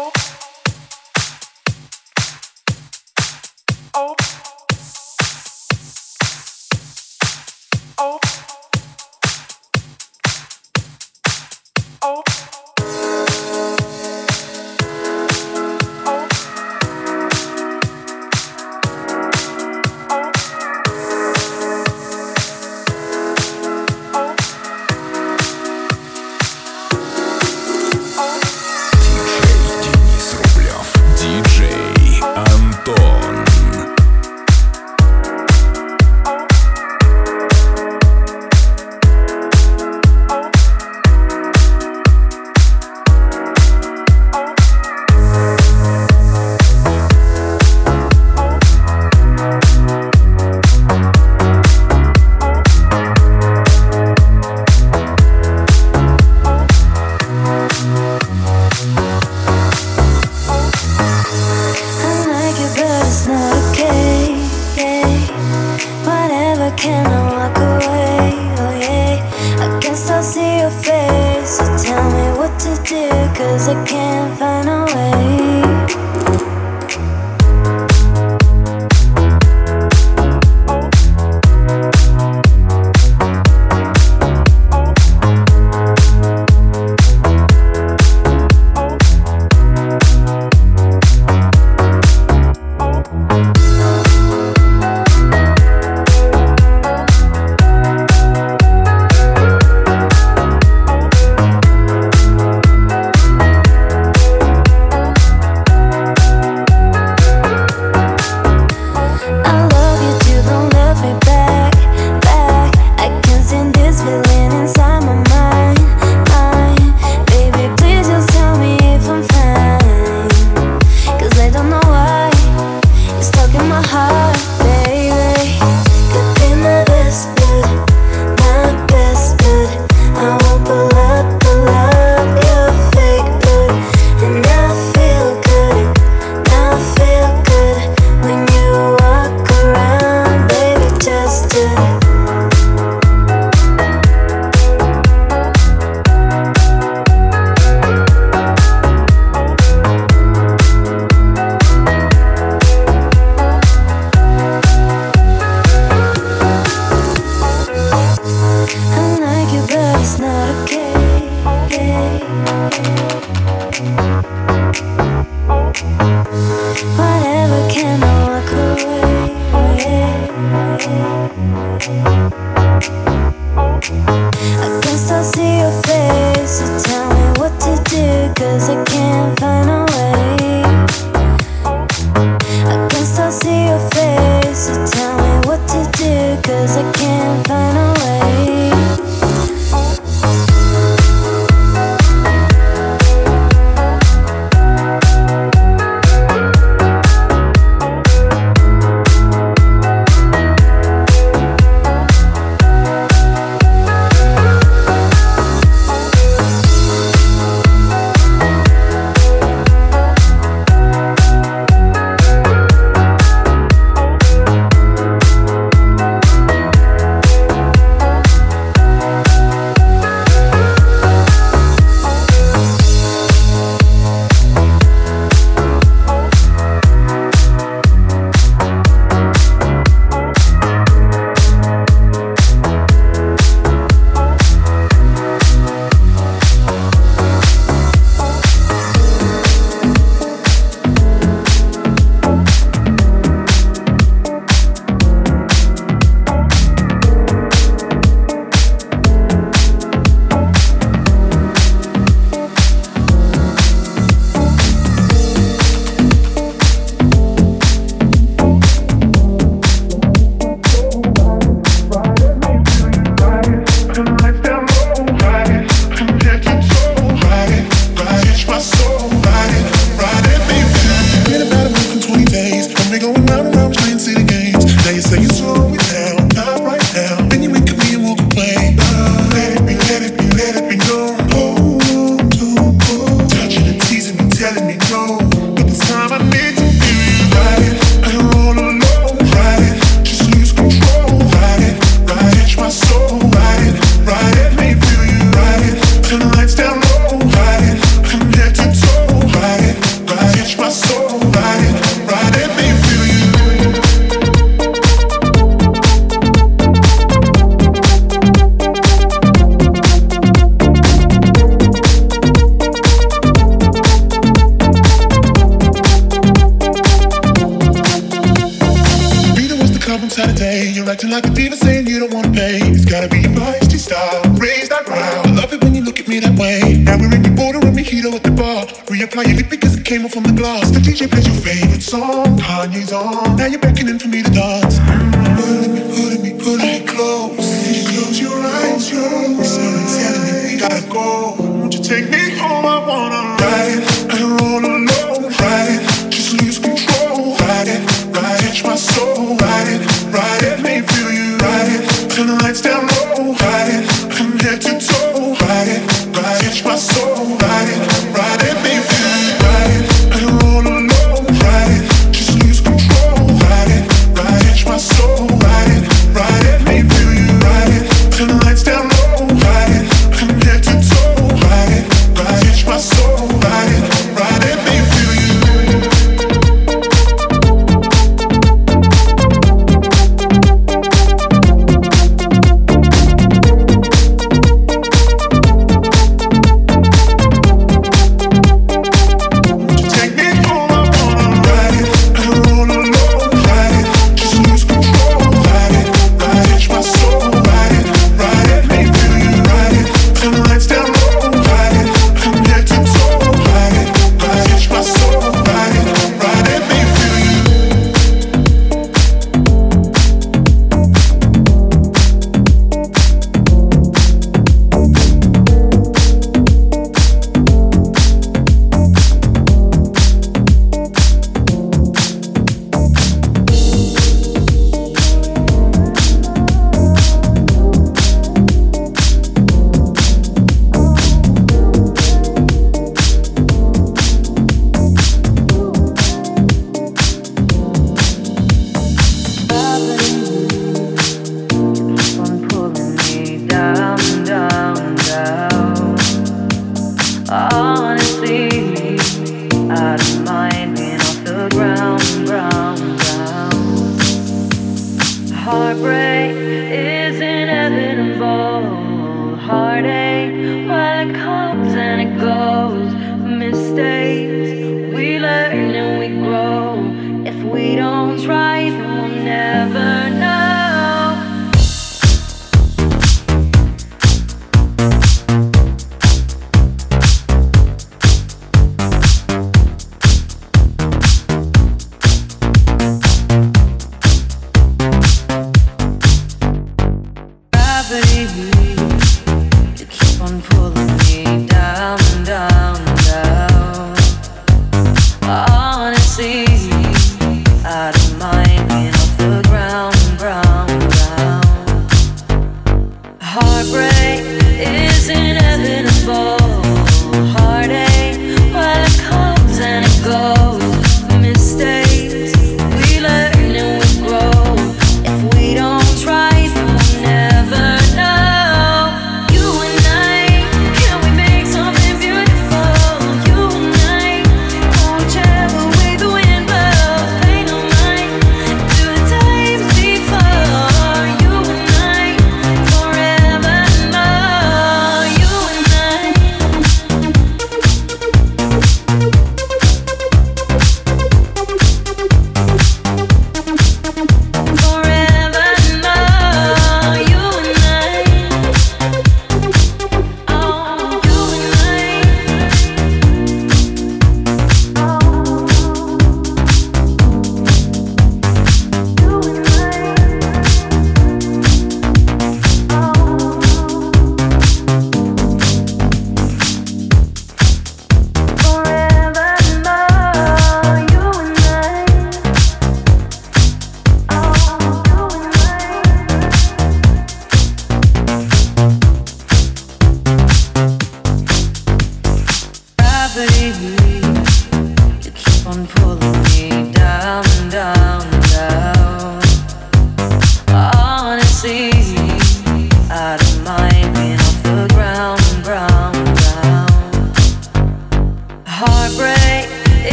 hope.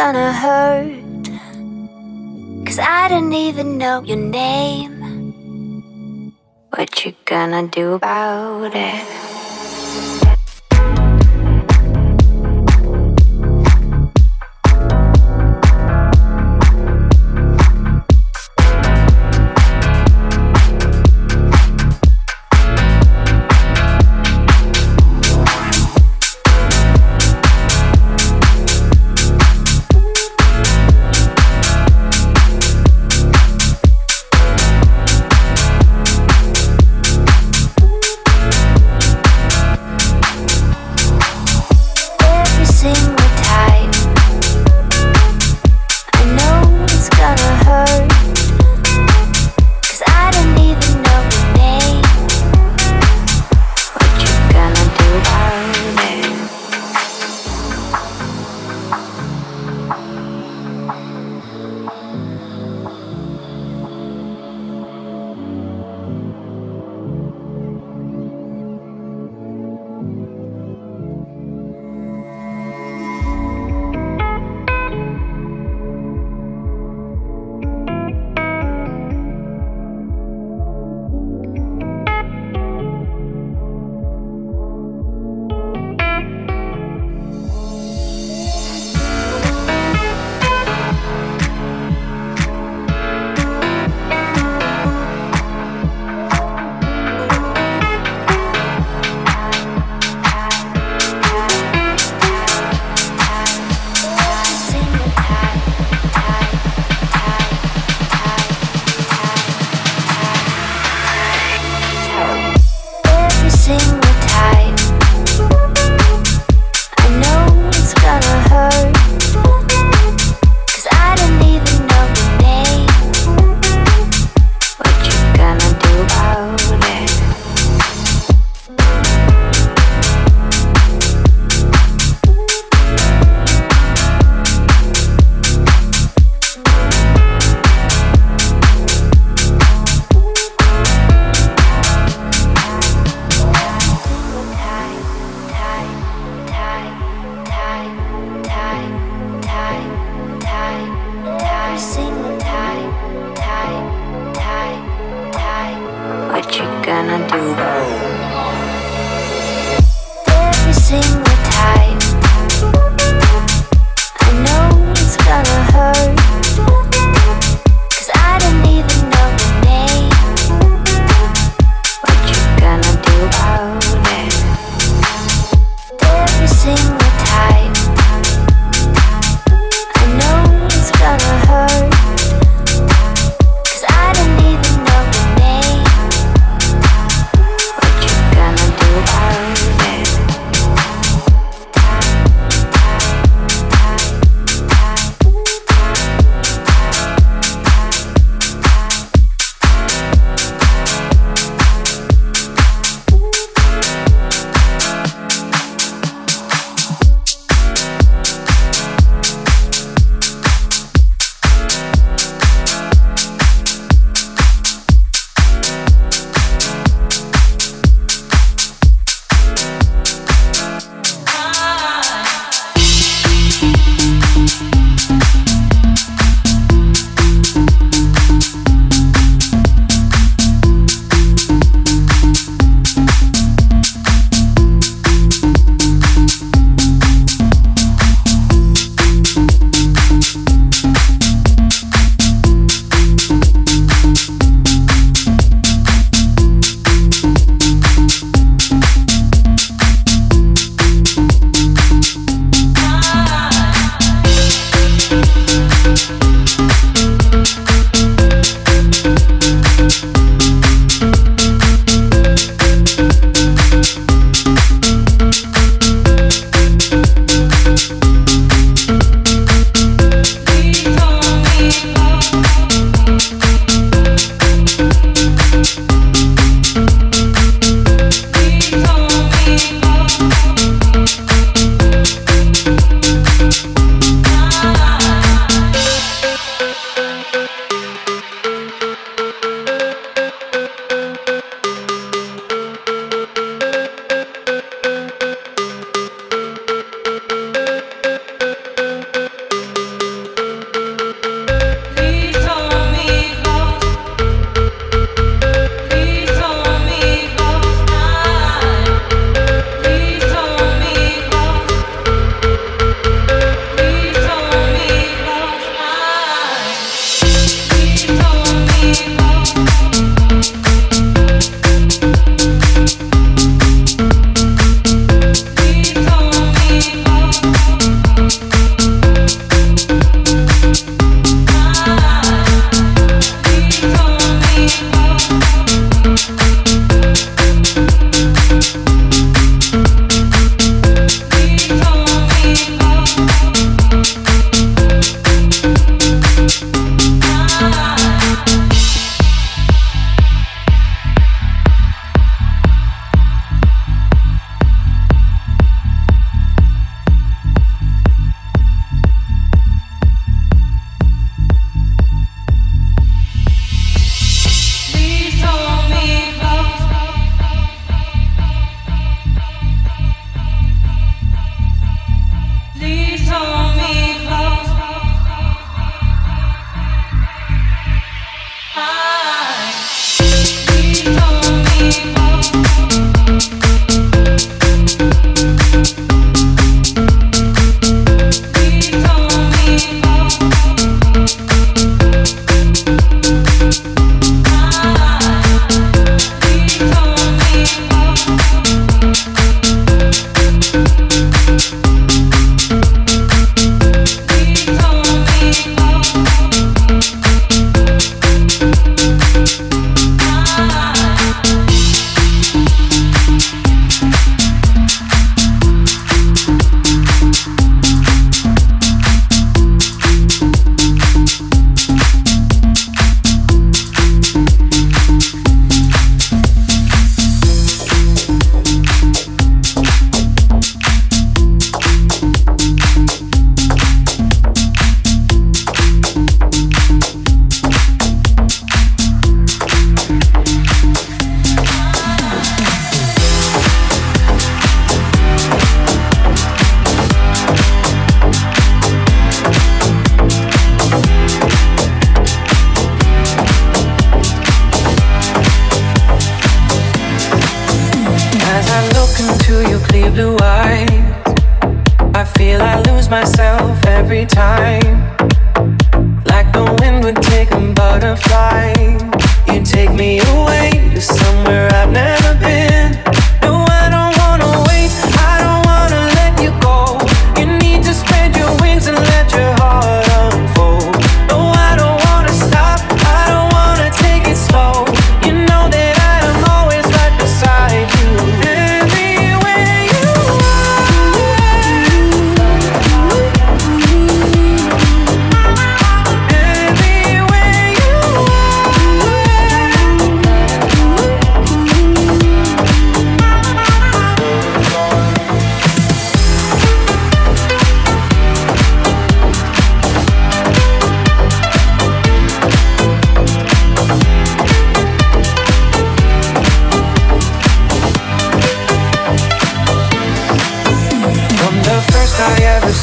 Gonna hurt. Cause I don't even know your name. What you gonna do about it?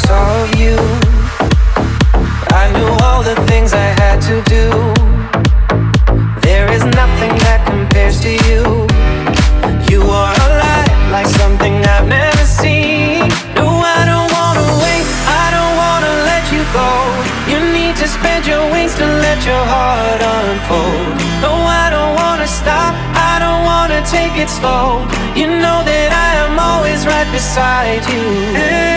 Of you, I knew all the things I had to do. There is nothing that compares to you. You are alive, like something I've never seen. No, I don't wanna wait, I don't wanna let you go. You need to spread your wings to let your heart unfold. No, I don't wanna stop, I don't wanna take it slow. You know that I am always right beside you.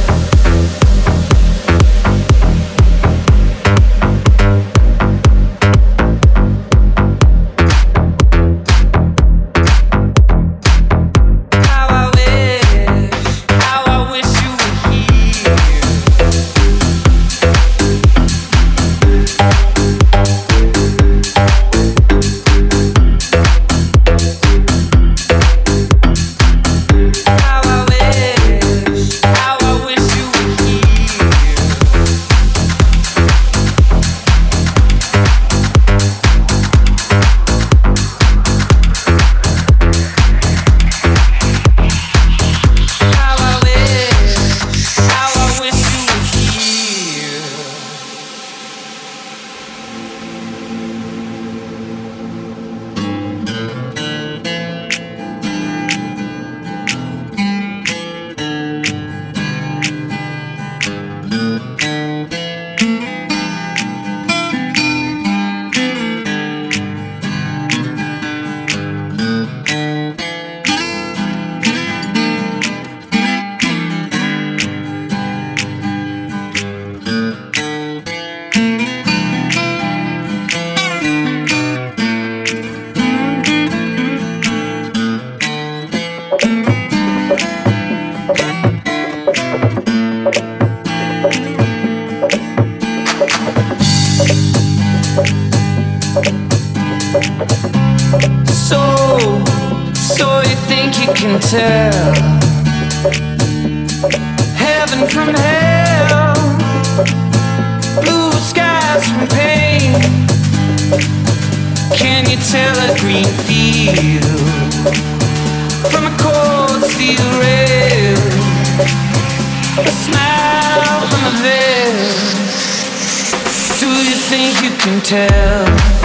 You can tell?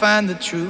Find the truth.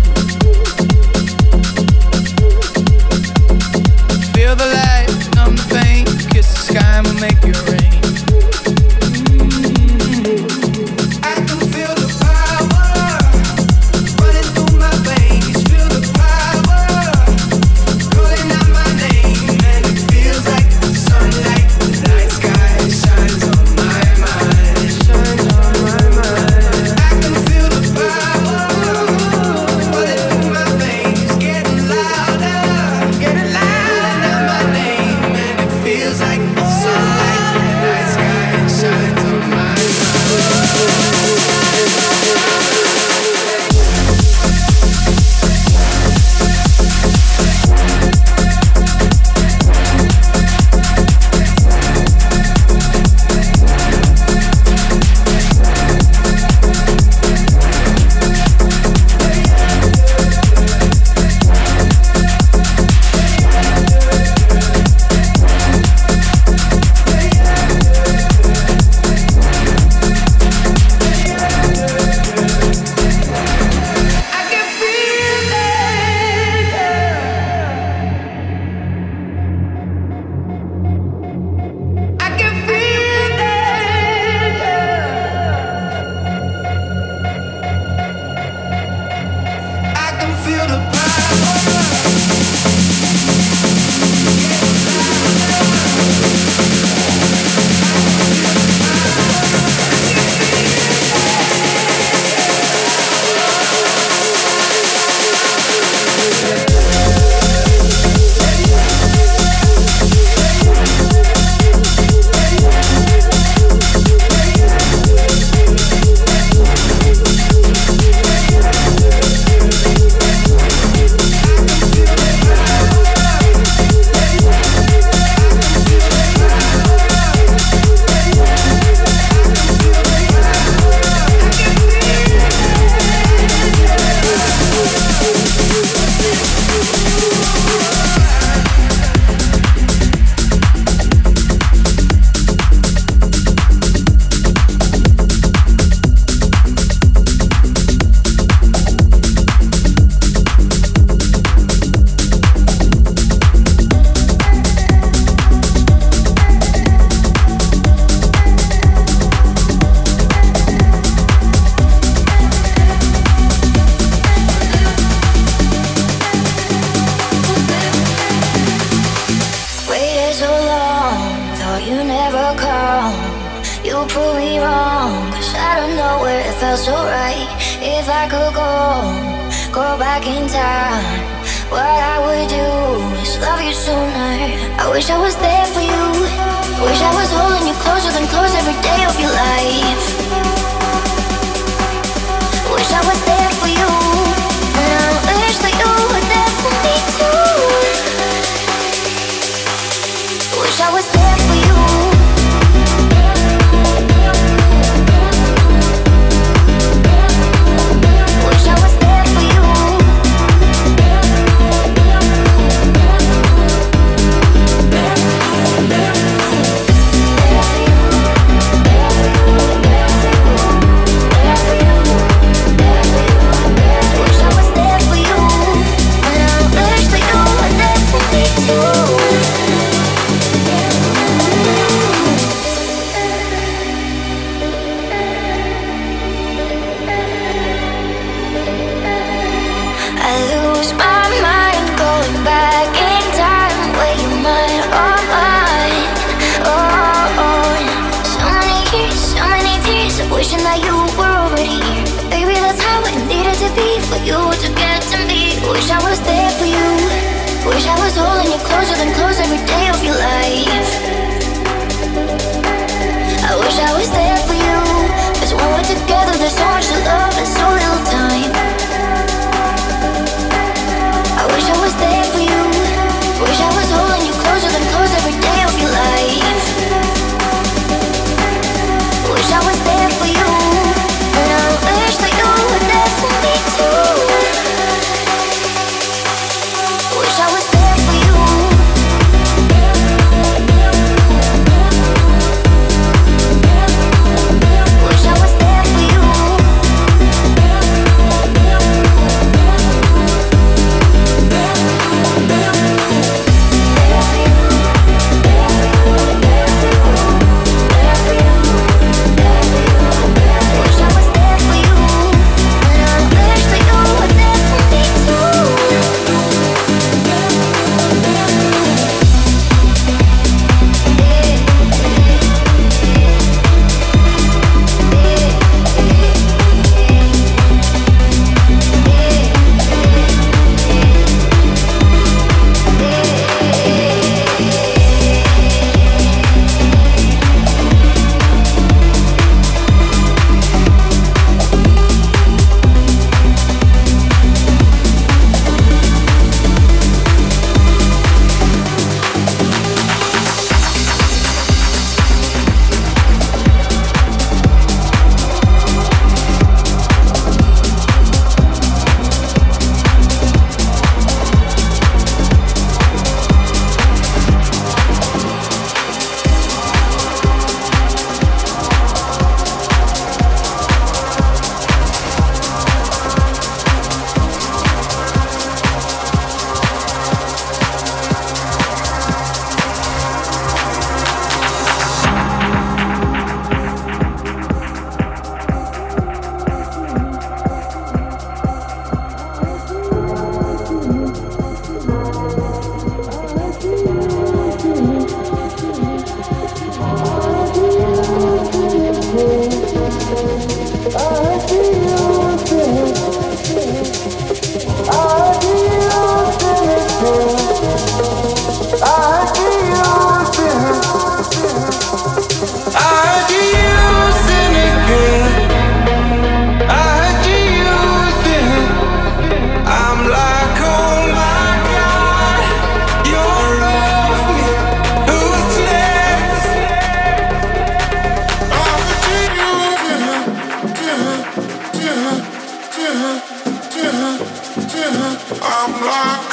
Was it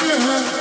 the